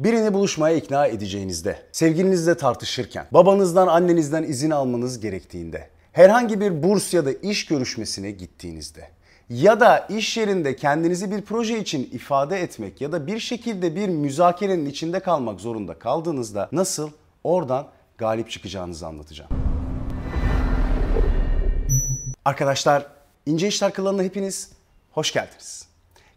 Birini buluşmaya ikna edeceğinizde, sevgilinizle tartışırken, babanızdan annenizden izin almanız gerektiğinde, herhangi bir burs ya da iş görüşmesine gittiğinizde ya da iş yerinde kendinizi bir proje için ifade etmek ya da bir şekilde bir müzakerenin içinde kalmak zorunda kaldığınızda nasıl oradan galip çıkacağınızı anlatacağım. Arkadaşlar İnce İşler Kılığı'na hepiniz hoş geldiniz.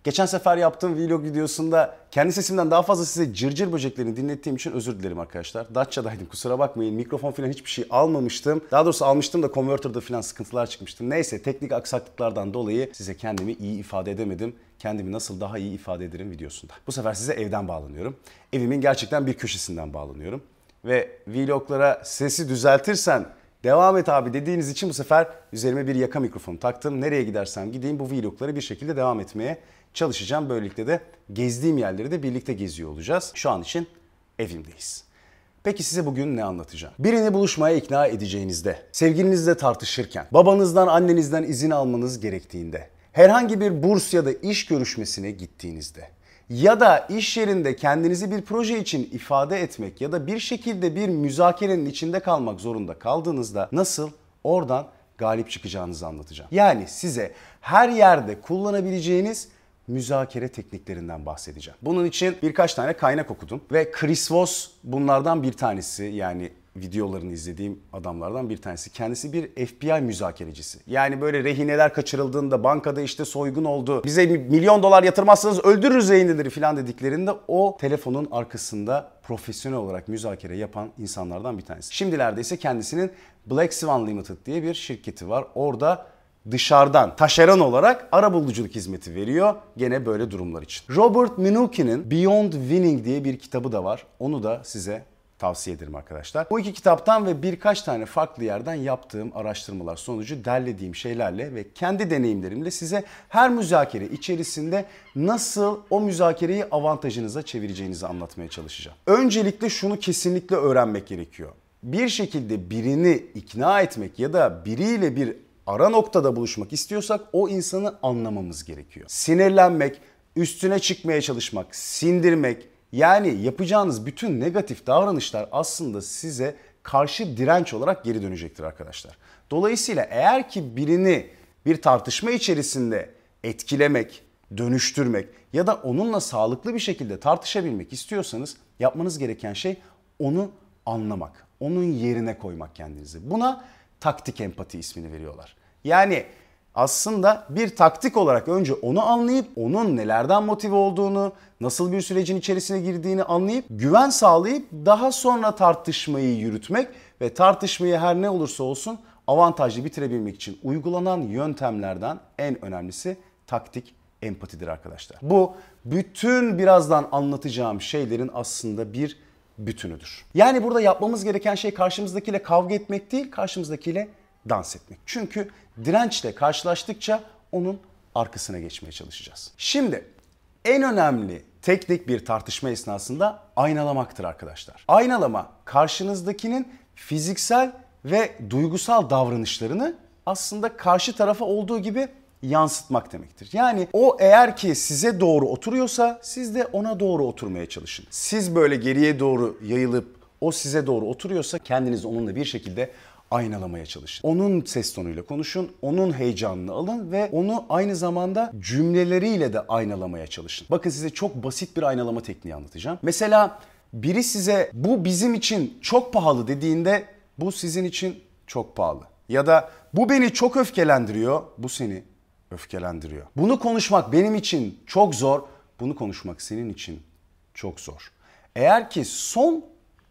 Geçen sefer yaptığım vlog videosunda kendi sesimden daha fazla size cırcır böceklerini dinlettiğim için özür dilerim arkadaşlar. Datça'daydım kusura bakmayın. Mikrofon falan hiçbir şey almamıştım. Daha doğrusu almıştım da konvertörde falan sıkıntılar çıkmıştı. Neyse teknik aksaklıklardan dolayı size kendimi iyi ifade edemedim. Kendimi nasıl daha iyi ifade ederim videosunda. Bu sefer size evden bağlanıyorum. Evimin gerçekten bir köşesinden bağlanıyorum. Ve vloglara sesi düzeltirsen Devam et abi dediğiniz için bu sefer üzerime bir yaka mikrofonu taktım. Nereye gidersem gideyim bu vlogları bir şekilde devam etmeye çalışacağım. Böylelikle de gezdiğim yerleri de birlikte geziyor olacağız. Şu an için evimdeyiz. Peki size bugün ne anlatacağım? Birini buluşmaya ikna edeceğinizde, sevgilinizle tartışırken, babanızdan annenizden izin almanız gerektiğinde, herhangi bir burs ya da iş görüşmesine gittiğinizde, ya da iş yerinde kendinizi bir proje için ifade etmek ya da bir şekilde bir müzakerenin içinde kalmak zorunda kaldığınızda nasıl oradan galip çıkacağınızı anlatacağım. Yani size her yerde kullanabileceğiniz müzakere tekniklerinden bahsedeceğim. Bunun için birkaç tane kaynak okudum ve Chris Voss bunlardan bir tanesi yani videolarını izlediğim adamlardan bir tanesi. Kendisi bir FBI müzakerecisi. Yani böyle rehineler kaçırıldığında bankada işte soygun oldu. Bize milyon dolar yatırmazsanız öldürürüz rehineleri falan dediklerinde o telefonun arkasında profesyonel olarak müzakere yapan insanlardan bir tanesi. Şimdilerde ise kendisinin Black Swan Limited diye bir şirketi var. Orada dışarıdan taşeron olarak ara buluculuk hizmeti veriyor. Gene böyle durumlar için. Robert Minuchin'in Beyond Winning diye bir kitabı da var. Onu da size tavsiye ederim arkadaşlar. Bu iki kitaptan ve birkaç tane farklı yerden yaptığım araştırmalar sonucu derlediğim şeylerle ve kendi deneyimlerimle size her müzakere içerisinde nasıl o müzakereyi avantajınıza çevireceğinizi anlatmaya çalışacağım. Öncelikle şunu kesinlikle öğrenmek gerekiyor. Bir şekilde birini ikna etmek ya da biriyle bir ara noktada buluşmak istiyorsak o insanı anlamamız gerekiyor. Sinirlenmek, üstüne çıkmaya çalışmak, sindirmek, yani yapacağınız bütün negatif davranışlar aslında size karşı direnç olarak geri dönecektir arkadaşlar. Dolayısıyla eğer ki birini bir tartışma içerisinde etkilemek, dönüştürmek ya da onunla sağlıklı bir şekilde tartışabilmek istiyorsanız yapmanız gereken şey onu anlamak, onun yerine koymak kendinizi. Buna taktik empati ismini veriyorlar. Yani aslında bir taktik olarak önce onu anlayıp onun nelerden motive olduğunu, nasıl bir sürecin içerisine girdiğini anlayıp güven sağlayıp daha sonra tartışmayı yürütmek ve tartışmayı her ne olursa olsun avantajlı bitirebilmek için uygulanan yöntemlerden en önemlisi taktik empatidir arkadaşlar. Bu bütün birazdan anlatacağım şeylerin aslında bir bütünüdür. Yani burada yapmamız gereken şey karşımızdakiyle kavga etmek değil, karşımızdakiyle dans etmek. Çünkü dirençle karşılaştıkça onun arkasına geçmeye çalışacağız. Şimdi en önemli teknik bir tartışma esnasında aynalamaktır arkadaşlar. Aynalama karşınızdakinin fiziksel ve duygusal davranışlarını aslında karşı tarafa olduğu gibi yansıtmak demektir. Yani o eğer ki size doğru oturuyorsa siz de ona doğru oturmaya çalışın. Siz böyle geriye doğru yayılıp o size doğru oturuyorsa kendiniz onunla bir şekilde aynalamaya çalışın. Onun ses tonuyla konuşun, onun heyecanını alın ve onu aynı zamanda cümleleriyle de aynalamaya çalışın. Bakın size çok basit bir aynalama tekniği anlatacağım. Mesela biri size bu bizim için çok pahalı dediğinde bu sizin için çok pahalı. Ya da bu beni çok öfkelendiriyor, bu seni öfkelendiriyor. Bunu konuşmak benim için çok zor, bunu konuşmak senin için çok zor. Eğer ki son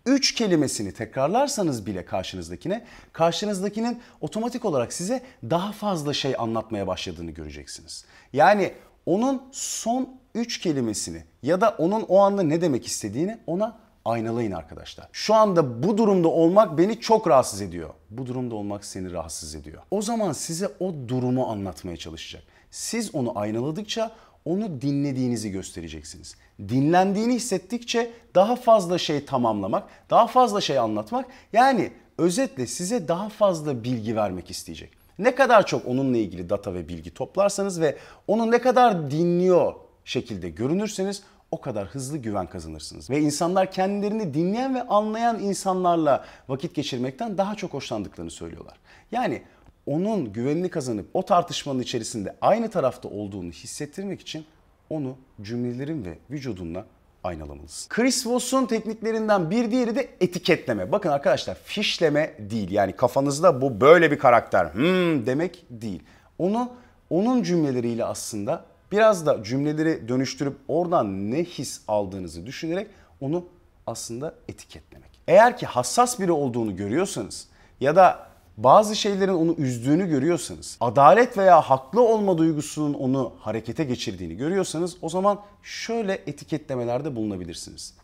üç kelimesini tekrarlarsanız bile karşınızdakine, karşınızdakinin otomatik olarak size daha fazla şey anlatmaya başladığını göreceksiniz. Yani onun son üç kelimesini ya da onun o anda ne demek istediğini ona aynalayın arkadaşlar. Şu anda bu durumda olmak beni çok rahatsız ediyor. Bu durumda olmak seni rahatsız ediyor. O zaman size o durumu anlatmaya çalışacak. Siz onu aynaladıkça onu dinlediğinizi göstereceksiniz. Dinlendiğini hissettikçe daha fazla şey tamamlamak, daha fazla şey anlatmak yani özetle size daha fazla bilgi vermek isteyecek. Ne kadar çok onunla ilgili data ve bilgi toplarsanız ve onu ne kadar dinliyor şekilde görünürseniz o kadar hızlı güven kazanırsınız. Ve insanlar kendilerini dinleyen ve anlayan insanlarla vakit geçirmekten daha çok hoşlandıklarını söylüyorlar. Yani onun güvenini kazanıp o tartışmanın içerisinde aynı tarafta olduğunu hissettirmek için onu cümlelerin ve vücudunla aynalamalısın. Chris Voss'un tekniklerinden bir diğeri de etiketleme. Bakın arkadaşlar fişleme değil. Yani kafanızda bu böyle bir karakter hmm demek değil. Onu onun cümleleriyle aslında biraz da cümleleri dönüştürüp oradan ne his aldığınızı düşünerek onu aslında etiketlemek. Eğer ki hassas biri olduğunu görüyorsanız ya da bazı şeylerin onu üzdüğünü görüyorsanız, adalet veya haklı olma duygusunun onu harekete geçirdiğini görüyorsanız o zaman şöyle etiketlemelerde bulunabilirsiniz.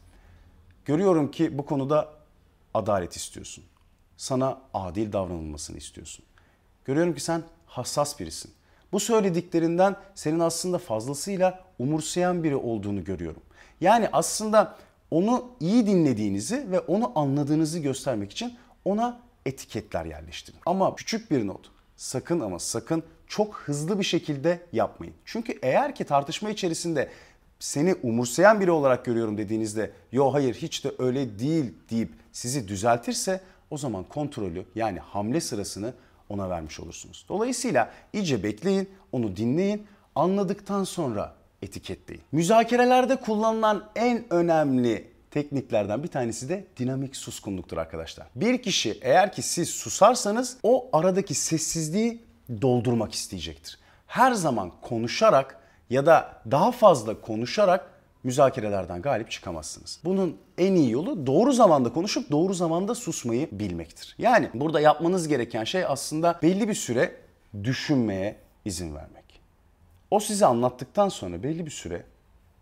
Görüyorum ki bu konuda adalet istiyorsun. Sana adil davranılmasını istiyorsun. Görüyorum ki sen hassas birisin. Bu söylediklerinden senin aslında fazlasıyla umursayan biri olduğunu görüyorum. Yani aslında onu iyi dinlediğinizi ve onu anladığınızı göstermek için ona etiketler yerleştirin. Ama küçük bir not. Sakın ama sakın çok hızlı bir şekilde yapmayın. Çünkü eğer ki tartışma içerisinde seni umursayan biri olarak görüyorum dediğinizde yo hayır hiç de öyle değil deyip sizi düzeltirse o zaman kontrolü yani hamle sırasını ona vermiş olursunuz. Dolayısıyla iyice bekleyin, onu dinleyin, anladıktan sonra etiketleyin. Müzakerelerde kullanılan en önemli tekniklerden bir tanesi de dinamik suskunluktur arkadaşlar. Bir kişi eğer ki siz susarsanız o aradaki sessizliği doldurmak isteyecektir. Her zaman konuşarak ya da daha fazla konuşarak müzakerelerden galip çıkamazsınız. Bunun en iyi yolu doğru zamanda konuşup doğru zamanda susmayı bilmektir. Yani burada yapmanız gereken şey aslında belli bir süre düşünmeye izin vermek. O size anlattıktan sonra belli bir süre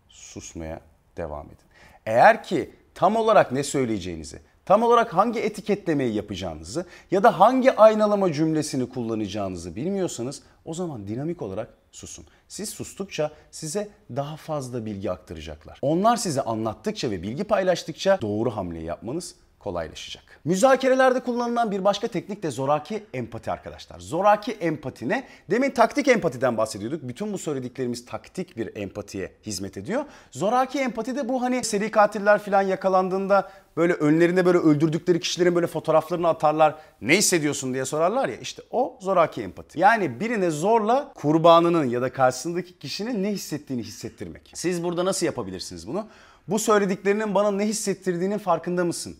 susmaya devam edin. Eğer ki tam olarak ne söyleyeceğinizi, tam olarak hangi etiketlemeyi yapacağınızı ya da hangi aynalama cümlesini kullanacağınızı bilmiyorsanız o zaman dinamik olarak susun. Siz sustukça size daha fazla bilgi aktaracaklar. Onlar size anlattıkça ve bilgi paylaştıkça doğru hamleyi yapmanız kolaylaşacak. Müzakerelerde kullanılan bir başka teknik de zoraki empati arkadaşlar. Zoraki empati ne? Demin taktik empatiden bahsediyorduk. Bütün bu söylediklerimiz taktik bir empatiye hizmet ediyor. Zoraki empati de bu hani seri katiller falan yakalandığında böyle önlerinde böyle öldürdükleri kişilerin böyle fotoğraflarını atarlar. Ne hissediyorsun diye sorarlar ya işte o zoraki empati. Yani birine zorla kurbanının ya da karşısındaki kişinin ne hissettiğini hissettirmek. Siz burada nasıl yapabilirsiniz bunu? Bu söylediklerinin bana ne hissettirdiğinin farkında mısın?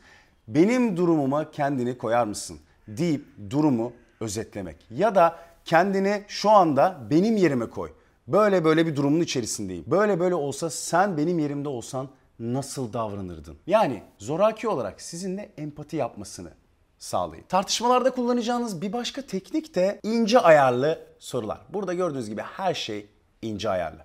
Benim durumuma kendini koyar mısın deyip durumu özetlemek. Ya da kendini şu anda benim yerime koy. Böyle böyle bir durumun içerisindeyim. Böyle böyle olsa sen benim yerimde olsan nasıl davranırdın? Yani zoraki olarak sizinle empati yapmasını sağlayın. Tartışmalarda kullanacağınız bir başka teknik de ince ayarlı sorular. Burada gördüğünüz gibi her şey ince ayarlı.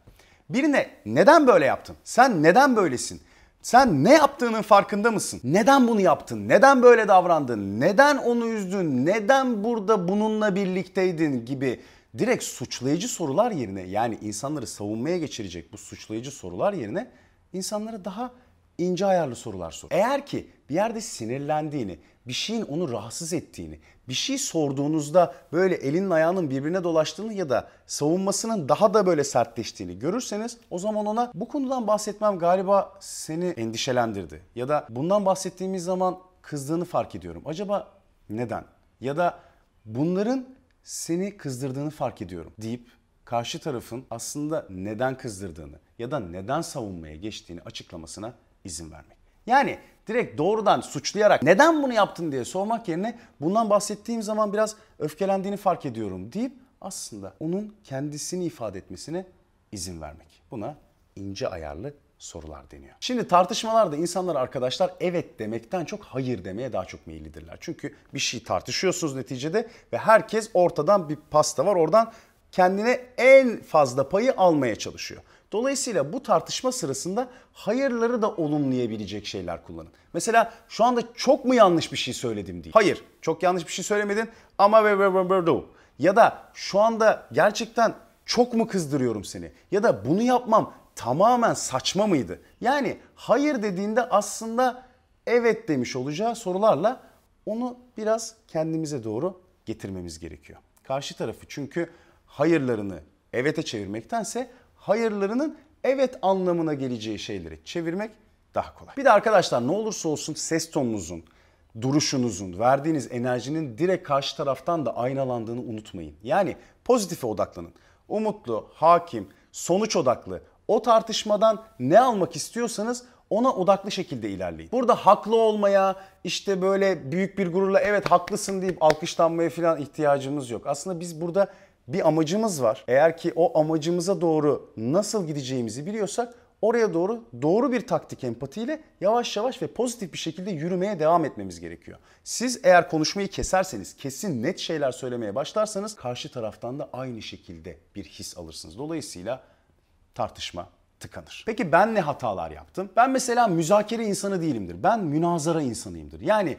Birine neden böyle yaptın? Sen neden böylesin? Sen ne yaptığının farkında mısın? Neden bunu yaptın? Neden böyle davrandın? Neden onu üzdün? Neden burada bununla birlikteydin gibi direkt suçlayıcı sorular yerine yani insanları savunmaya geçirecek bu suçlayıcı sorular yerine insanlara daha ince ayarlı sorular sor. Eğer ki bir yerde sinirlendiğini, bir şeyin onu rahatsız ettiğini, bir şey sorduğunuzda böyle elinin ayağının birbirine dolaştığını ya da savunmasının daha da böyle sertleştiğini görürseniz o zaman ona bu konudan bahsetmem galiba seni endişelendirdi. Ya da bundan bahsettiğimiz zaman kızdığını fark ediyorum. Acaba neden? Ya da bunların seni kızdırdığını fark ediyorum deyip karşı tarafın aslında neden kızdırdığını ya da neden savunmaya geçtiğini açıklamasına izin vermek. Yani direkt doğrudan suçlayarak neden bunu yaptın diye sormak yerine bundan bahsettiğim zaman biraz öfkelendiğini fark ediyorum deyip aslında onun kendisini ifade etmesine izin vermek. Buna ince ayarlı sorular deniyor. Şimdi tartışmalarda insanlar arkadaşlar evet demekten çok hayır demeye daha çok meyillidirler. Çünkü bir şey tartışıyorsunuz neticede ve herkes ortadan bir pasta var oradan kendine en fazla payı almaya çalışıyor. Dolayısıyla bu tartışma sırasında hayırları da olumlayabilecek şeyler kullanın. Mesela şu anda çok mu yanlış bir şey söyledim diye. Hayır, çok yanlış bir şey söylemedin ama ve ve ve do. Ya da şu anda gerçekten çok mu kızdırıyorum seni? Ya da bunu yapmam tamamen saçma mıydı? Yani hayır dediğinde aslında evet demiş olacağı sorularla onu biraz kendimize doğru getirmemiz gerekiyor. Karşı tarafı çünkü hayırlarını evete çevirmektense hayırlarının evet anlamına geleceği şeyleri çevirmek daha kolay. Bir de arkadaşlar ne olursa olsun ses tonunuzun, duruşunuzun, verdiğiniz enerjinin direkt karşı taraftan da aynalandığını unutmayın. Yani pozitife odaklanın. Umutlu, hakim, sonuç odaklı. O tartışmadan ne almak istiyorsanız ona odaklı şekilde ilerleyin. Burada haklı olmaya, işte böyle büyük bir gururla evet haklısın deyip alkışlanmaya falan ihtiyacımız yok. Aslında biz burada bir amacımız var. Eğer ki o amacımıza doğru nasıl gideceğimizi biliyorsak oraya doğru doğru bir taktik empatiyle yavaş yavaş ve pozitif bir şekilde yürümeye devam etmemiz gerekiyor. Siz eğer konuşmayı keserseniz, kesin net şeyler söylemeye başlarsanız karşı taraftan da aynı şekilde bir his alırsınız. Dolayısıyla tartışma tıkanır. Peki ben ne hatalar yaptım? Ben mesela müzakere insanı değilimdir. Ben münazara insanıyımdır. Yani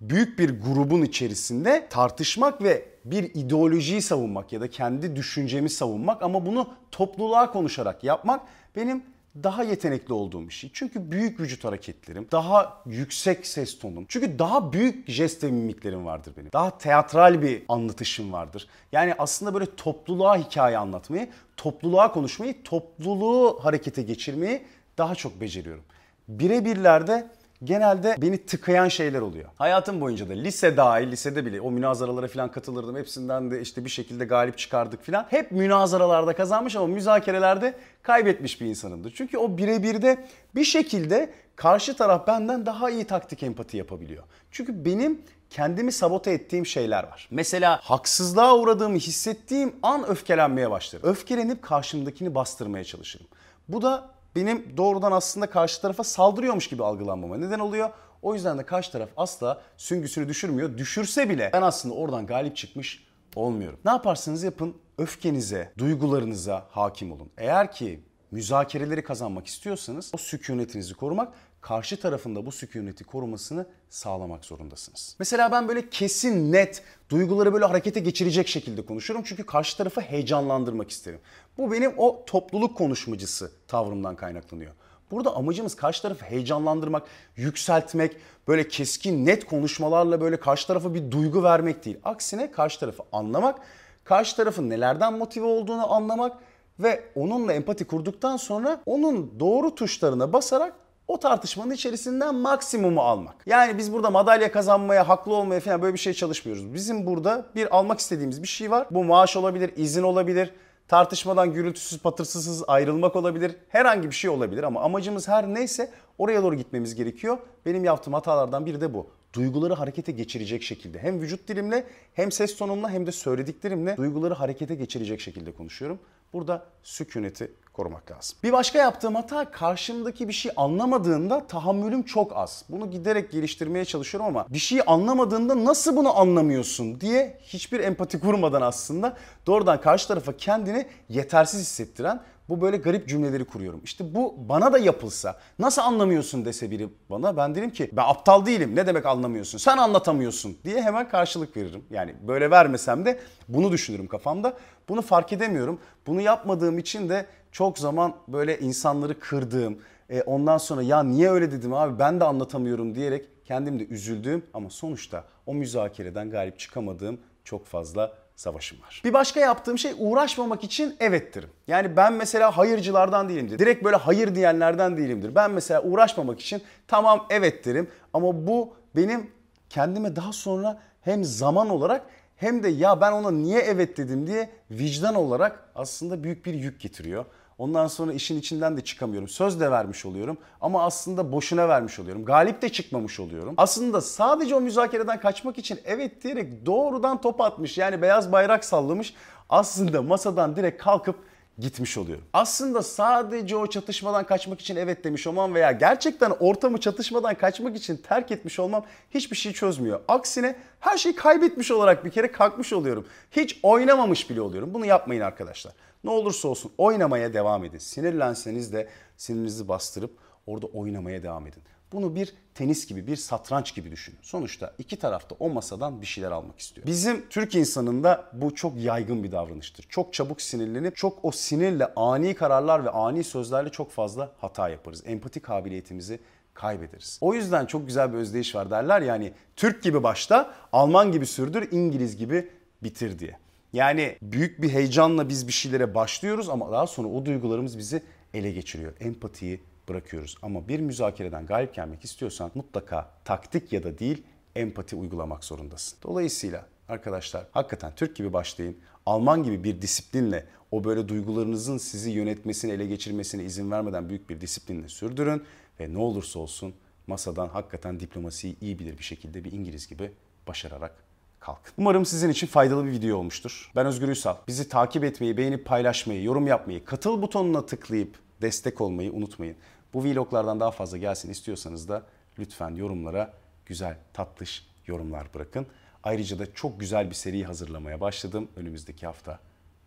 büyük bir grubun içerisinde tartışmak ve bir ideolojiyi savunmak ya da kendi düşüncemi savunmak ama bunu topluluğa konuşarak yapmak benim daha yetenekli olduğum bir şey. Çünkü büyük vücut hareketlerim, daha yüksek ses tonum. Çünkü daha büyük jest ve mimiklerim vardır benim. Daha teatral bir anlatışım vardır. Yani aslında böyle topluluğa hikaye anlatmayı, topluluğa konuşmayı, topluluğu harekete geçirmeyi daha çok beceriyorum. Birebirlerde genelde beni tıkayan şeyler oluyor. Hayatım boyunca da lise dahil, lisede bile o münazaralara falan katılırdım. Hepsinden de işte bir şekilde galip çıkardık falan. Hep münazaralarda kazanmış ama müzakerelerde kaybetmiş bir insanımdır. Çünkü o birebirde bir şekilde karşı taraf benden daha iyi taktik empati yapabiliyor. Çünkü benim kendimi sabote ettiğim şeyler var. Mesela haksızlığa uğradığımı hissettiğim an öfkelenmeye başlarım. Öfkelenip karşımdakini bastırmaya çalışırım. Bu da benim doğrudan aslında karşı tarafa saldırıyormuş gibi algılanmama neden oluyor. O yüzden de karşı taraf asla süngüsünü düşürmüyor. Düşürse bile ben aslında oradan galip çıkmış olmuyorum. Ne yaparsanız yapın öfkenize, duygularınıza hakim olun. Eğer ki müzakereleri kazanmak istiyorsanız o sükunetinizi korumak karşı tarafında bu sükuneti korumasını sağlamak zorundasınız. Mesela ben böyle kesin, net, duyguları böyle harekete geçirecek şekilde konuşurum. Çünkü karşı tarafı heyecanlandırmak isterim. Bu benim o topluluk konuşmacısı tavrımdan kaynaklanıyor. Burada amacımız karşı tarafı heyecanlandırmak, yükseltmek, böyle keskin, net konuşmalarla böyle karşı tarafa bir duygu vermek değil. Aksine karşı tarafı anlamak, karşı tarafın nelerden motive olduğunu anlamak ve onunla empati kurduktan sonra onun doğru tuşlarına basarak o tartışmanın içerisinden maksimumu almak. Yani biz burada madalya kazanmaya, haklı olmaya falan böyle bir şey çalışmıyoruz. Bizim burada bir almak istediğimiz bir şey var. Bu maaş olabilir, izin olabilir, tartışmadan gürültüsüz patırsız ayrılmak olabilir. Herhangi bir şey olabilir ama amacımız her neyse oraya doğru gitmemiz gerekiyor. Benim yaptığım hatalardan biri de bu. Duyguları harekete geçirecek şekilde hem vücut dilimle hem ses tonumla hem de söylediklerimle duyguları harekete geçirecek şekilde konuşuyorum. Burada sükuneti korumak lazım. Bir başka yaptığım hata karşımdaki bir şey anlamadığında tahammülüm çok az. Bunu giderek geliştirmeye çalışıyorum ama bir şeyi anlamadığında nasıl bunu anlamıyorsun diye hiçbir empati kurmadan aslında doğrudan karşı tarafa kendini yetersiz hissettiren bu böyle garip cümleleri kuruyorum. İşte bu bana da yapılsa nasıl anlamıyorsun dese biri bana ben derim ki ben aptal değilim ne demek anlamıyorsun sen anlatamıyorsun diye hemen karşılık veririm. Yani böyle vermesem de bunu düşünürüm kafamda. Bunu fark edemiyorum. Bunu yapmadığım için de çok zaman böyle insanları kırdığım, e, ondan sonra ya niye öyle dedim abi ben de anlatamıyorum diyerek kendim de üzüldüğüm ama sonuçta o müzakereden galip çıkamadığım çok fazla savaşım var. Bir başka yaptığım şey uğraşmamak için evet derim. Yani ben mesela hayırcılardan değilimdir. Direkt böyle hayır diyenlerden değilimdir. Ben mesela uğraşmamak için tamam evet derim ama bu benim kendime daha sonra hem zaman olarak hem de ya ben ona niye evet dedim diye vicdan olarak aslında büyük bir yük getiriyor. Ondan sonra işin içinden de çıkamıyorum. Söz de vermiş oluyorum ama aslında boşuna vermiş oluyorum. Galip de çıkmamış oluyorum. Aslında sadece o müzakereden kaçmak için evet diyerek doğrudan top atmış. Yani beyaz bayrak sallamış. Aslında masadan direkt kalkıp gitmiş oluyorum. Aslında sadece o çatışmadan kaçmak için evet demiş olmam veya gerçekten ortamı çatışmadan kaçmak için terk etmiş olmam hiçbir şey çözmüyor. Aksine her şeyi kaybetmiş olarak bir kere kalkmış oluyorum. Hiç oynamamış bile oluyorum. Bunu yapmayın arkadaşlar. Ne olursa olsun oynamaya devam edin. Sinirlenseniz de sinirinizi bastırıp orada oynamaya devam edin. Bunu bir tenis gibi, bir satranç gibi düşünün. Sonuçta iki tarafta o masadan bir şeyler almak istiyor. Bizim Türk insanında bu çok yaygın bir davranıştır. Çok çabuk sinirlenip çok o sinirle ani kararlar ve ani sözlerle çok fazla hata yaparız. Empati kabiliyetimizi kaybederiz. O yüzden çok güzel bir özdeyiş var derler yani Türk gibi başta, Alman gibi sürdür, İngiliz gibi bitir diye. Yani büyük bir heyecanla biz bir şeylere başlıyoruz ama daha sonra o duygularımız bizi ele geçiriyor. Empatiyi bırakıyoruz. Ama bir müzakereden galip gelmek istiyorsan mutlaka taktik ya da değil empati uygulamak zorundasın. Dolayısıyla arkadaşlar hakikaten Türk gibi başlayın. Alman gibi bir disiplinle o böyle duygularınızın sizi yönetmesine, ele geçirmesine izin vermeden büyük bir disiplinle sürdürün ve ne olursa olsun masadan hakikaten diplomasiyi iyi bilir bir şekilde bir İngiliz gibi başararak kalkın. Umarım sizin için faydalı bir video olmuştur. Ben Özgür Üsal. Bizi takip etmeyi, beğenip paylaşmayı, yorum yapmayı, katıl butonuna tıklayıp destek olmayı unutmayın. Bu vloglardan daha fazla gelsin istiyorsanız da lütfen yorumlara güzel, tatlış yorumlar bırakın. Ayrıca da çok güzel bir seri hazırlamaya başladım. Önümüzdeki hafta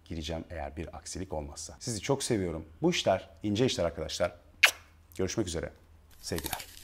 gireceğim eğer bir aksilik olmazsa. Sizi çok seviyorum. Bu işler ince işler arkadaşlar. Görüşmek üzere. Sevgiler.